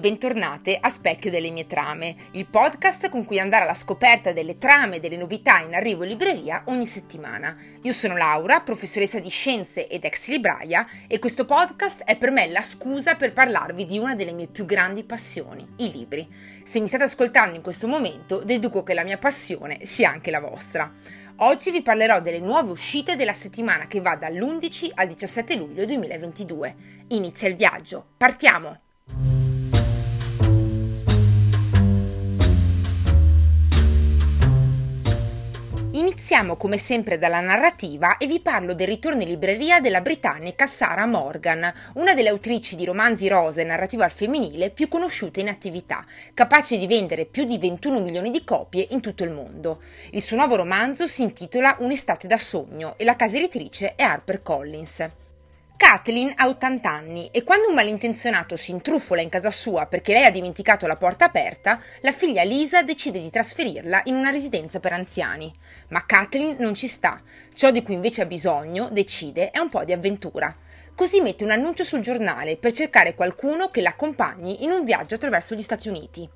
bentornate a Specchio delle mie trame, il podcast con cui andare alla scoperta delle trame e delle novità in arrivo in libreria ogni settimana. Io sono Laura, professoressa di scienze ed ex libraia e questo podcast è per me la scusa per parlarvi di una delle mie più grandi passioni, i libri. Se mi state ascoltando in questo momento, deduco che la mia passione sia anche la vostra. Oggi vi parlerò delle nuove uscite della settimana che va dall'11 al 17 luglio 2022. Inizia il viaggio, partiamo! Iniziamo come sempre dalla narrativa e vi parlo del ritorno in libreria della britannica Sarah Morgan, una delle autrici di romanzi rosa e narrativa al femminile più conosciute in attività, capace di vendere più di 21 milioni di copie in tutto il mondo. Il suo nuovo romanzo si intitola Un'estate da sogno e la casa editrice è HarperCollins. Kathleen ha 80 anni e quando un malintenzionato si intrufola in casa sua perché lei ha dimenticato la porta aperta, la figlia Lisa decide di trasferirla in una residenza per anziani. Ma Kathleen non ci sta. Ciò di cui invece ha bisogno, decide, è un po' di avventura. Così mette un annuncio sul giornale per cercare qualcuno che l'accompagni in un viaggio attraverso gli Stati Uniti.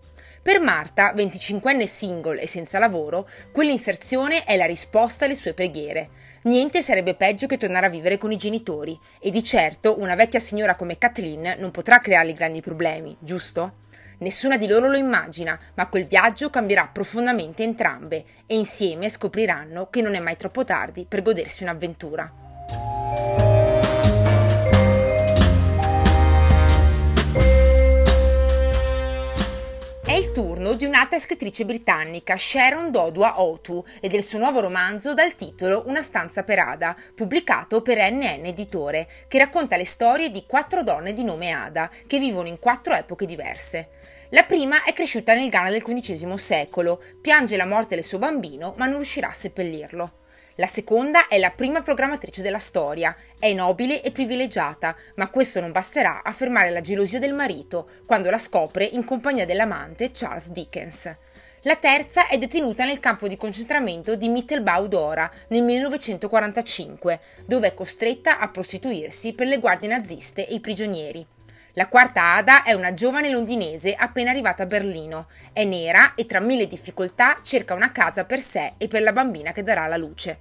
Per Marta, 25enne single e senza lavoro, quell'inserzione è la risposta alle sue preghiere. Niente sarebbe peggio che tornare a vivere con i genitori e di certo una vecchia signora come Kathleen non potrà creargli grandi problemi, giusto? Nessuna di loro lo immagina, ma quel viaggio cambierà profondamente entrambe e insieme scopriranno che non è mai troppo tardi per godersi un'avventura. Turno di un'altra scrittrice britannica, Sharon Dodua Otu, e del suo nuovo romanzo dal titolo Una stanza per Ada, pubblicato per NN Editore, che racconta le storie di quattro donne di nome Ada, che vivono in quattro epoche diverse. La prima è cresciuta nel Ghana del XV secolo, piange la morte del suo bambino, ma non riuscirà a seppellirlo. La seconda è la prima programmatrice della storia, è nobile e privilegiata, ma questo non basterà a fermare la gelosia del marito quando la scopre in compagnia dell'amante Charles Dickens. La terza è detenuta nel campo di concentramento di Mittelbau d'Ora nel 1945, dove è costretta a prostituirsi per le guardie naziste e i prigionieri. La quarta Ada è una giovane londinese appena arrivata a Berlino. È nera e tra mille difficoltà cerca una casa per sé e per la bambina che darà la luce.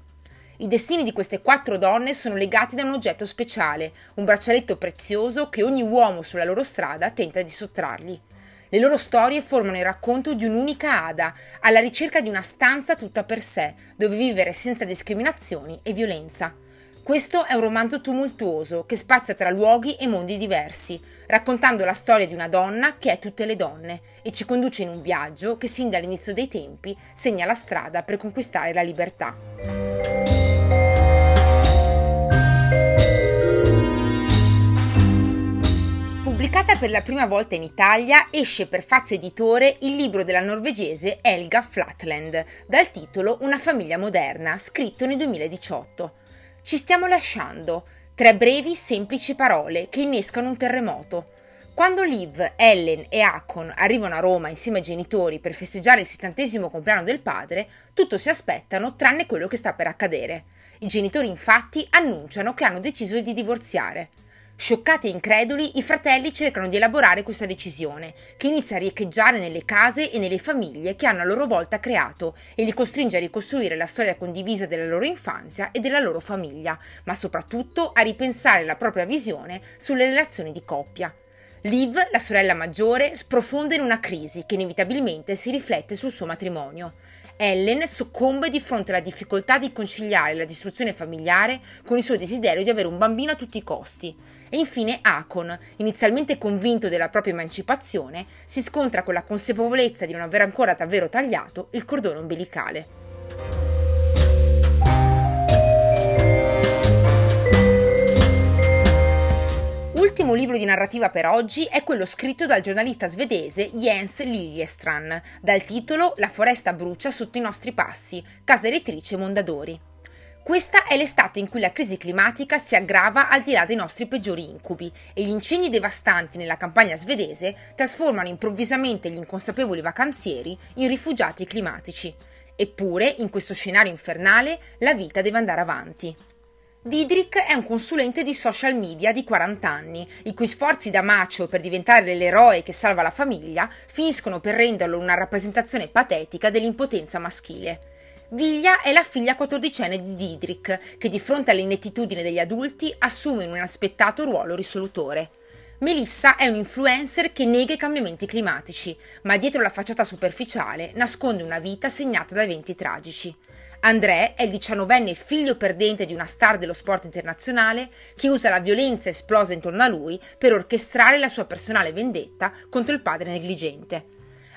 I destini di queste quattro donne sono legati da un oggetto speciale, un braccialetto prezioso che ogni uomo sulla loro strada tenta di sottrargli. Le loro storie formano il racconto di un'unica Ada, alla ricerca di una stanza tutta per sé, dove vivere senza discriminazioni e violenza. Questo è un romanzo tumultuoso che spazia tra luoghi e mondi diversi, raccontando la storia di una donna che è tutte le donne e ci conduce in un viaggio che sin dall'inizio dei tempi segna la strada per conquistare la libertà. Pubblicata per la prima volta in Italia, esce per Fazza Editore il libro della norvegese Elga Flatland, dal titolo Una famiglia moderna, scritto nel 2018. Ci stiamo lasciando. Tre brevi, semplici parole che innescano un terremoto. Quando Liv, Ellen e Akon arrivano a Roma insieme ai genitori per festeggiare il settantesimo compleanno del padre, tutto si aspettano tranne quello che sta per accadere. I genitori infatti annunciano che hanno deciso di divorziare. Scioccati e increduli, i fratelli cercano di elaborare questa decisione, che inizia a riecheggiare nelle case e nelle famiglie che hanno a loro volta creato e li costringe a ricostruire la storia condivisa della loro infanzia e della loro famiglia, ma soprattutto a ripensare la propria visione sulle relazioni di coppia. Liv, la sorella maggiore, sprofonda in una crisi che inevitabilmente si riflette sul suo matrimonio. Ellen soccombe di fronte alla difficoltà di conciliare la distruzione familiare con il suo desiderio di avere un bambino a tutti i costi. E infine Akon, inizialmente convinto della propria emancipazione, si scontra con la consapevolezza di non aver ancora davvero tagliato il cordone ombelicale. L'ultimo libro di narrativa per oggi è quello scritto dal giornalista svedese Jens Liljestrand, dal titolo La foresta brucia sotto i nostri passi, casa editrice Mondadori. Questa è l'estate in cui la crisi climatica si aggrava al di là dei nostri peggiori incubi e gli incendi devastanti nella campagna svedese trasformano improvvisamente gli inconsapevoli vacanzieri in rifugiati climatici. Eppure, in questo scenario infernale, la vita deve andare avanti. Didrik è un consulente di social media di 40 anni, i cui sforzi da macio per diventare l'eroe che salva la famiglia finiscono per renderlo una rappresentazione patetica dell'impotenza maschile. Viglia è la figlia quattordicenne di Didrik, che di fronte all'inettitudine degli adulti assume un inaspettato ruolo risolutore. Melissa è un influencer che nega i cambiamenti climatici, ma dietro la facciata superficiale nasconde una vita segnata da eventi tragici. André è il diciannovenne figlio perdente di una star dello sport internazionale che usa la violenza esplosa intorno a lui per orchestrare la sua personale vendetta contro il padre negligente.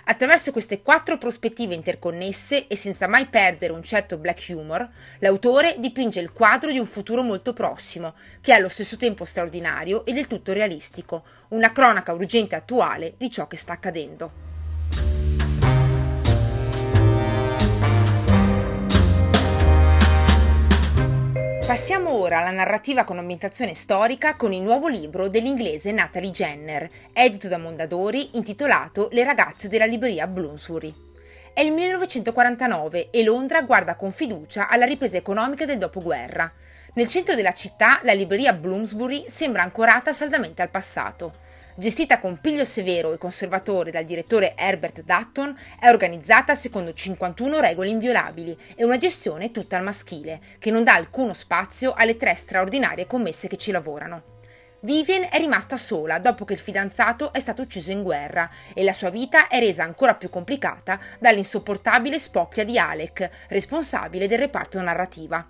Attraverso queste quattro prospettive interconnesse e senza mai perdere un certo black humor, l'autore dipinge il quadro di un futuro molto prossimo, che è allo stesso tempo straordinario e del tutto realistico, una cronaca urgente e attuale di ciò che sta accadendo. Passiamo ora alla narrativa con ambientazione storica con il nuovo libro dell'inglese Natalie Jenner, edito da Mondadori, intitolato Le ragazze della libreria Bloomsbury. È il 1949 e Londra guarda con fiducia alla ripresa economica del dopoguerra. Nel centro della città la libreria Bloomsbury sembra ancorata saldamente al passato. Gestita con piglio severo e conservatore dal direttore Herbert Dutton, è organizzata secondo 51 regole inviolabili e una gestione tutta al maschile, che non dà alcuno spazio alle tre straordinarie commesse che ci lavorano. Vivian è rimasta sola dopo che il fidanzato è stato ucciso in guerra e la sua vita è resa ancora più complicata dall'insopportabile spocchia di Alec, responsabile del reparto narrativa.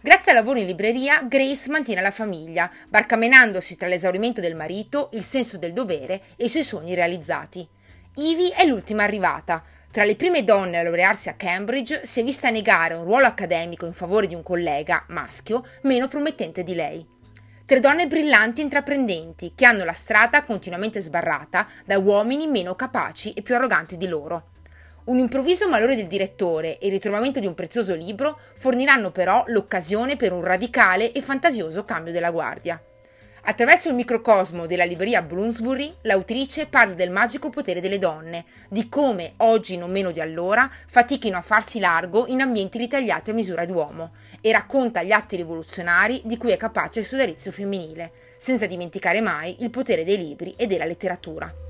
Grazie al lavoro in libreria, Grace mantiene la famiglia, barcamenandosi tra l'esaurimento del marito, il senso del dovere e i suoi sogni realizzati. Ivy è l'ultima arrivata. Tra le prime donne a laurearsi a Cambridge, si è vista negare un ruolo accademico in favore di un collega, maschio, meno promettente di lei. Tre donne brillanti e intraprendenti, che hanno la strada continuamente sbarrata da uomini meno capaci e più arroganti di loro. Un improvviso malore del direttore e il ritrovamento di un prezioso libro forniranno però l'occasione per un radicale e fantasioso cambio della guardia. Attraverso il microcosmo della libreria Bloomsbury, l'autrice parla del magico potere delle donne, di come, oggi non meno di allora, fatichino a farsi largo in ambienti ritagliati a misura d'uomo, e racconta gli atti rivoluzionari di cui è capace il sodalizio femminile, senza dimenticare mai il potere dei libri e della letteratura.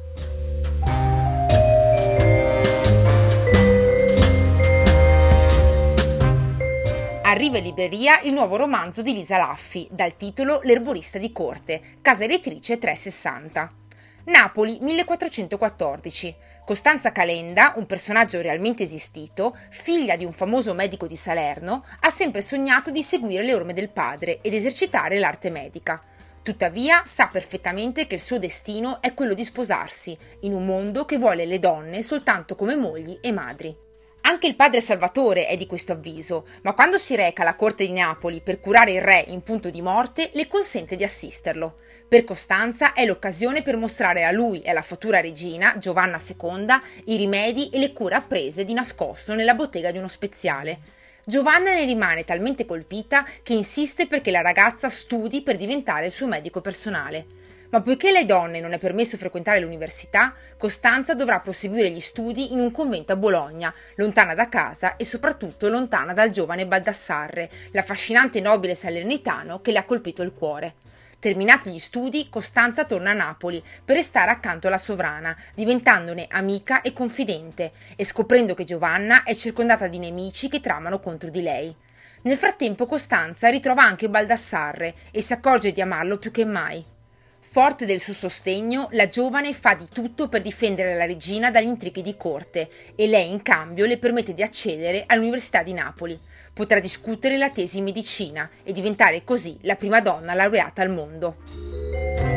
Arriva in libreria il nuovo romanzo di Lisa Laffi, dal titolo L'erborista di corte, casa editrice 360. Napoli 1414. Costanza Calenda, un personaggio realmente esistito, figlia di un famoso medico di Salerno, ha sempre sognato di seguire le orme del padre ed esercitare l'arte medica. Tuttavia sa perfettamente che il suo destino è quello di sposarsi, in un mondo che vuole le donne soltanto come mogli e madri. Anche il padre Salvatore è di questo avviso, ma quando si reca alla corte di Napoli per curare il re in punto di morte, le consente di assisterlo. Per Costanza è l'occasione per mostrare a lui e alla futura regina, Giovanna II, i rimedi e le cure apprese di nascosto nella bottega di uno speziale. Giovanna ne rimane talmente colpita che insiste perché la ragazza studi per diventare il suo medico personale. Ma poiché alle donne non è permesso frequentare l'università, Costanza dovrà proseguire gli studi in un convento a Bologna, lontana da casa e soprattutto lontana dal giovane Baldassarre, l'affascinante nobile salernitano che le ha colpito il cuore. Terminati gli studi, Costanza torna a Napoli per restare accanto alla sovrana, diventandone amica e confidente e scoprendo che Giovanna è circondata di nemici che tramano contro di lei. Nel frattempo Costanza ritrova anche Baldassarre e si accorge di amarlo più che mai. Forte del suo sostegno, la giovane fa di tutto per difendere la regina dagli intrighi di corte e lei in cambio le permette di accedere all'Università di Napoli. Potrà discutere la tesi in medicina e diventare così la prima donna laureata al mondo.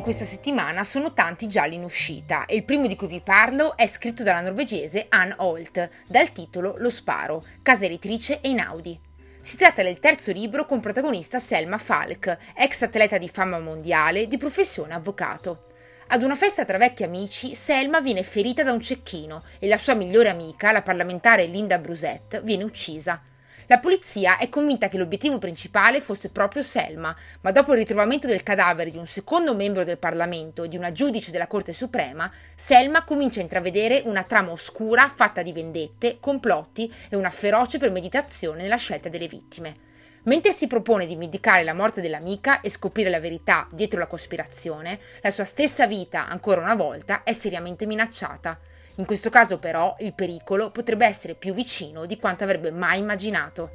Anche questa settimana sono tanti gialli in uscita e il primo di cui vi parlo è scritto dalla norvegese Anne Holt, dal titolo Lo sparo, casa editrice Einaudi. Si tratta del terzo libro con protagonista Selma Falk, ex atleta di fama mondiale, di professione avvocato. Ad una festa tra vecchi amici, Selma viene ferita da un cecchino e la sua migliore amica, la parlamentare Linda Brusette, viene uccisa. La polizia è convinta che l'obiettivo principale fosse proprio Selma, ma dopo il ritrovamento del cadavere di un secondo membro del Parlamento e di una giudice della Corte Suprema, Selma comincia a intravedere una trama oscura fatta di vendette, complotti e una feroce premeditazione nella scelta delle vittime. Mentre si propone di vendicare la morte dell'amica e scoprire la verità dietro la cospirazione, la sua stessa vita, ancora una volta, è seriamente minacciata. In questo caso però il pericolo potrebbe essere più vicino di quanto avrebbe mai immaginato.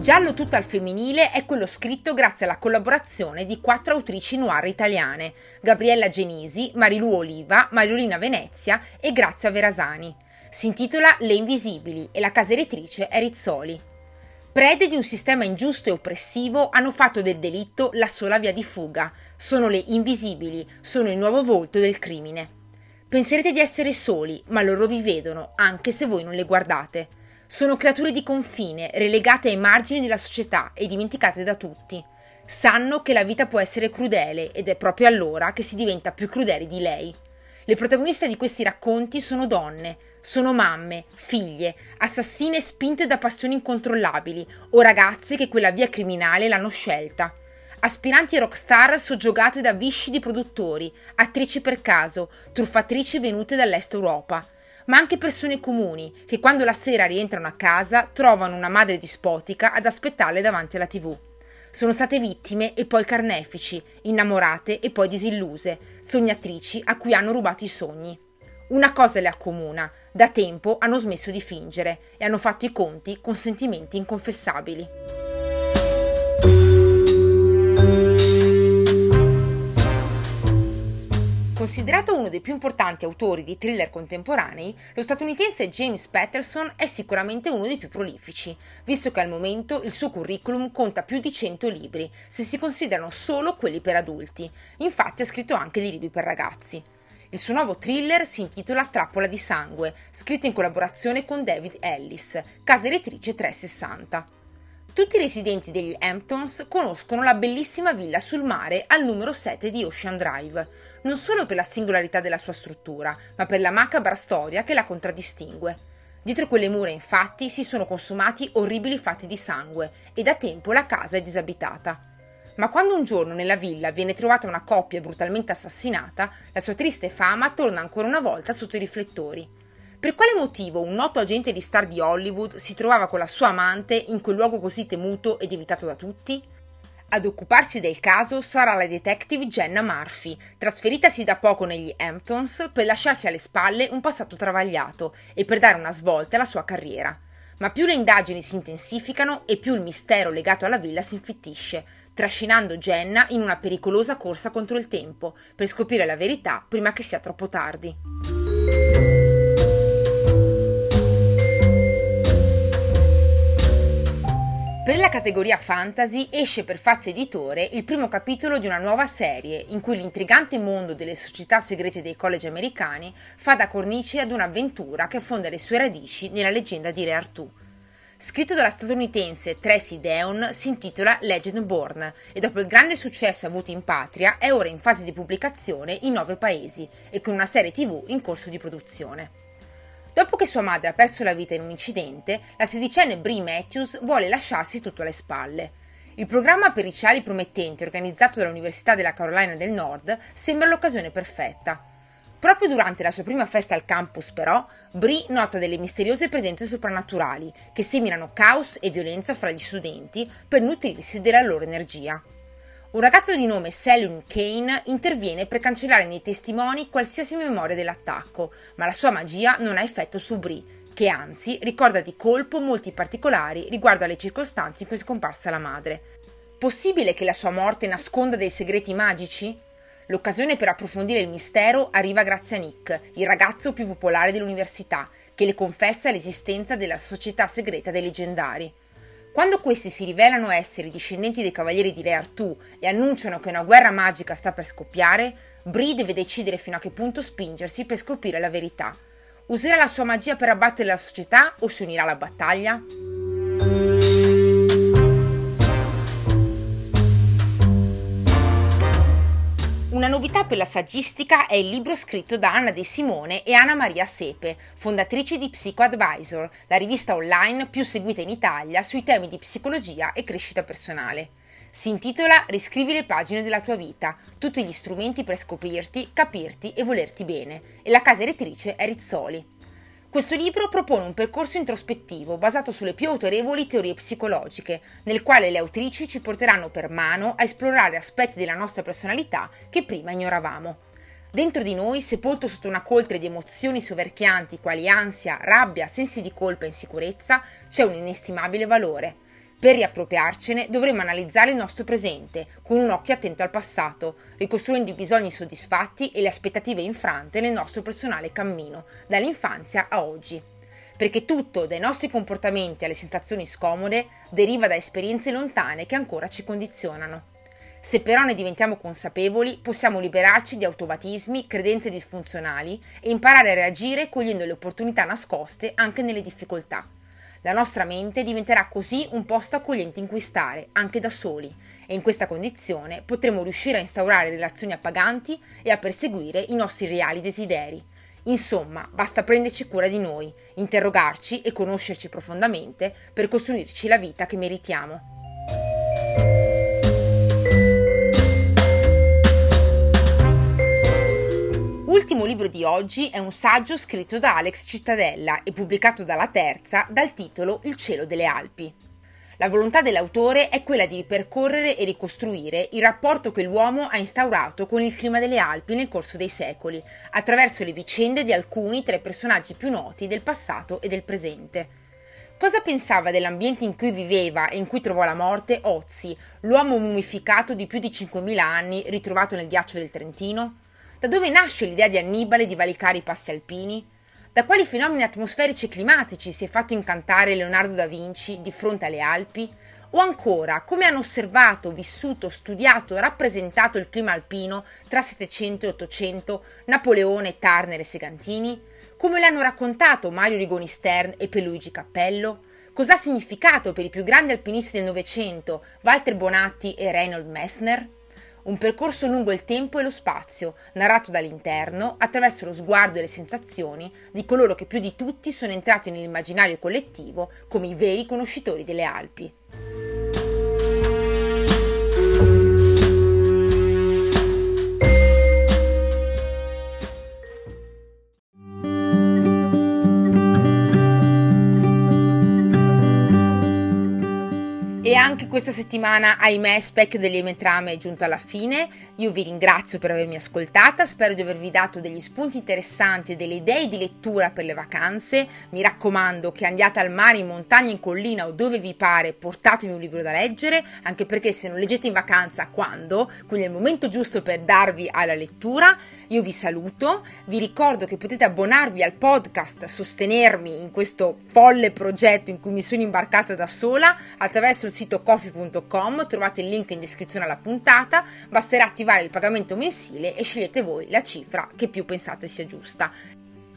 Giallo tutto al femminile è quello scritto grazie alla collaborazione di quattro autrici noir italiane, Gabriella Genisi, Marilu Oliva, Mariolina Venezia e Grazia Verasani. Si intitola Le Invisibili e la casa editrice è Rizzoli. Prede di un sistema ingiusto e oppressivo hanno fatto del delitto la sola via di fuga. Sono le invisibili, sono il nuovo volto del crimine. Penserete di essere soli, ma loro vi vedono, anche se voi non le guardate. Sono creature di confine, relegate ai margini della società e dimenticate da tutti. Sanno che la vita può essere crudele ed è proprio allora che si diventa più crudeli di lei. Le protagoniste di questi racconti sono donne, sono mamme, figlie, assassine spinte da passioni incontrollabili o ragazze che quella via criminale l'hanno scelta. Aspiranti rockstar soggiogate da viscidi produttori, attrici per caso, truffatrici venute dall'est Europa. Ma anche persone comuni che quando la sera rientrano a casa trovano una madre dispotica ad aspettarle davanti alla tv. Sono state vittime e poi carnefici, innamorate e poi disilluse, sognatrici a cui hanno rubato i sogni. Una cosa le accomuna, da tempo hanno smesso di fingere e hanno fatto i conti con sentimenti inconfessabili. Considerato uno dei più importanti autori di thriller contemporanei, lo statunitense James Patterson è sicuramente uno dei più prolifici, visto che al momento il suo curriculum conta più di 100 libri, se si considerano solo quelli per adulti. Infatti ha scritto anche dei libri per ragazzi. Il suo nuovo thriller si intitola Trappola di sangue, scritto in collaborazione con David Ellis, casa editrice 360. Tutti i residenti degli Hamptons conoscono la bellissima villa sul mare al numero 7 di Ocean Drive, non solo per la singolarità della sua struttura, ma per la macabra storia che la contraddistingue. Dietro quelle mura, infatti, si sono consumati orribili fatti di sangue e da tempo la casa è disabitata. Ma quando un giorno nella villa viene trovata una coppia brutalmente assassinata, la sua triste fama torna ancora una volta sotto i riflettori. Per quale motivo un noto agente di star di Hollywood si trovava con la sua amante in quel luogo così temuto ed evitato da tutti? Ad occuparsi del caso sarà la detective Jenna Murphy, trasferitasi da poco negli Hamptons per lasciarsi alle spalle un passato travagliato e per dare una svolta alla sua carriera. Ma più le indagini si intensificano e più il mistero legato alla villa si infittisce, trascinando Jenna in una pericolosa corsa contro il tempo per scoprire la verità prima che sia troppo tardi. Per la categoria fantasy esce per Fazio Editore il primo capitolo di una nuova serie in cui l'intrigante mondo delle società segrete dei college americani fa da cornice ad un'avventura che affonda le sue radici nella leggenda di Re Artù. Scritto dalla statunitense Tracy Deon, si intitola Legend Born e dopo il grande successo avuto in patria è ora in fase di pubblicazione in nove paesi e con una serie tv in corso di produzione. Dopo che sua madre ha perso la vita in un incidente, la sedicenne Brie Matthews vuole lasciarsi tutto alle spalle. Il programma per i ciali promettenti organizzato dall'Università della Carolina del Nord sembra l'occasione perfetta. Proprio durante la sua prima festa al campus, però, Brie nota delle misteriose presenze soprannaturali che seminano caos e violenza fra gli studenti per nutrirsi della loro energia. Un ragazzo di nome Selun Kane interviene per cancellare nei testimoni qualsiasi memoria dell'attacco, ma la sua magia non ha effetto su Brie, che anzi ricorda di colpo molti particolari riguardo alle circostanze in cui è scomparsa la madre. Possibile che la sua morte nasconda dei segreti magici? L'occasione per approfondire il mistero arriva grazie a Nick, il ragazzo più popolare dell'università, che le confessa l'esistenza della società segreta dei leggendari. Quando questi si rivelano essere i discendenti dei cavalieri di Re Artù e annunciano che una guerra magica sta per scoppiare, Bree deve decidere fino a che punto spingersi per scoprire la verità. Userà la sua magia per abbattere la società o si unirà alla battaglia? Novità per la saggistica è il libro scritto da Anna De Simone e Anna Maria Sepe, fondatrici di PsychoAdvisor, la rivista online più seguita in Italia sui temi di psicologia e crescita personale. Si intitola Riscrivi le pagine della tua vita, tutti gli strumenti per scoprirti, capirti e volerti bene, e la casa editrice è Rizzoli. Questo libro propone un percorso introspettivo basato sulle più autorevoli teorie psicologiche, nel quale le autrici ci porteranno per mano a esplorare aspetti della nostra personalità che prima ignoravamo. Dentro di noi, sepolto sotto una coltre di emozioni soverchianti quali ansia, rabbia, sensi di colpa e insicurezza, c'è un inestimabile valore. Per riappropriarcene dovremo analizzare il nostro presente, con un occhio attento al passato, ricostruendo i bisogni soddisfatti e le aspettative infrante nel nostro personale cammino, dall'infanzia a oggi. Perché tutto, dai nostri comportamenti alle sensazioni scomode, deriva da esperienze lontane che ancora ci condizionano. Se però ne diventiamo consapevoli, possiamo liberarci di automatismi, credenze disfunzionali e imparare a reagire cogliendo le opportunità nascoste anche nelle difficoltà. La nostra mente diventerà così un posto accogliente in cui stare, anche da soli, e in questa condizione potremo riuscire a instaurare relazioni appaganti e a perseguire i nostri reali desideri. Insomma, basta prenderci cura di noi, interrogarci e conoscerci profondamente per costruirci la vita che meritiamo. Libro di oggi è un saggio scritto da Alex Cittadella e pubblicato dalla Terza dal titolo Il cielo delle Alpi. La volontà dell'autore è quella di ripercorrere e ricostruire il rapporto che l'uomo ha instaurato con il clima delle Alpi nel corso dei secoli, attraverso le vicende di alcuni tra i personaggi più noti del passato e del presente. Cosa pensava dell'ambiente in cui viveva e in cui trovò la morte Ozzi, l'uomo mummificato di più di 5.000 anni ritrovato nel ghiaccio del Trentino? Da dove nasce l'idea di Annibale di valicare i passi alpini? Da quali fenomeni atmosferici e climatici si è fatto incantare Leonardo da Vinci di fronte alle Alpi? O ancora, come hanno osservato, vissuto, studiato e rappresentato il clima alpino tra 700 e 800 Napoleone, Turner e Segantini? Come l'hanno raccontato Mario Rigoni Stern e Pierluigi Cappello? Cosa ha significato per i più grandi alpinisti del Novecento Walter Bonatti e Reinhold Messner? Un percorso lungo il tempo e lo spazio, narrato dall'interno attraverso lo sguardo e le sensazioni di coloro che più di tutti sono entrati nell'immaginario collettivo come i veri conoscitori delle Alpi. Questa settimana, ahimè, Specchio delle mie trame è giunto alla fine. Io vi ringrazio per avermi ascoltata, spero di avervi dato degli spunti interessanti e delle idee di lettura per le vacanze. Mi raccomando che andiate al mare, in montagna, in collina o dove vi pare, portatevi un libro da leggere, anche perché se non leggete in vacanza, quando? Quindi è il momento giusto per darvi alla lettura. Io vi saluto, vi ricordo che potete abbonarvi al podcast, sostenermi in questo folle progetto in cui mi sono imbarcata da sola attraverso il sito sito coffee.com, trovate il link in descrizione alla puntata, basterà attivare il pagamento mensile e scegliete voi la cifra che più pensate sia giusta.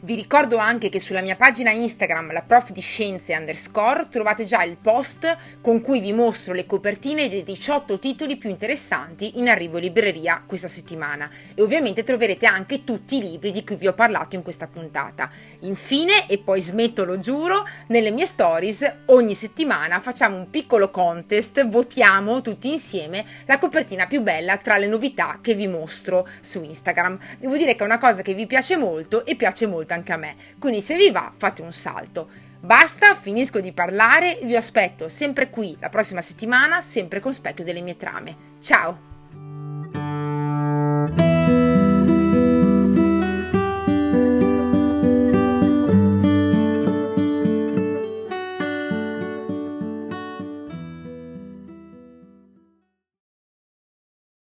Vi ricordo anche che sulla mia pagina Instagram, la prof di scienze underscore, trovate già il post con cui vi mostro le copertine dei 18 titoli più interessanti in arrivo in libreria questa settimana e ovviamente troverete anche tutti i libri di cui vi ho parlato in questa puntata. Infine, e poi smetto lo giuro, nelle mie stories ogni settimana facciamo un piccolo contest, votiamo tutti insieme la copertina più bella tra le novità che vi mostro su Instagram. Devo dire che è una cosa che vi piace molto e piace molto piaciuta anche a me. Quindi se vi va, fate un salto. Basta, finisco di parlare, vi aspetto sempre qui la prossima settimana, sempre con Specchio delle mie trame. Ciao!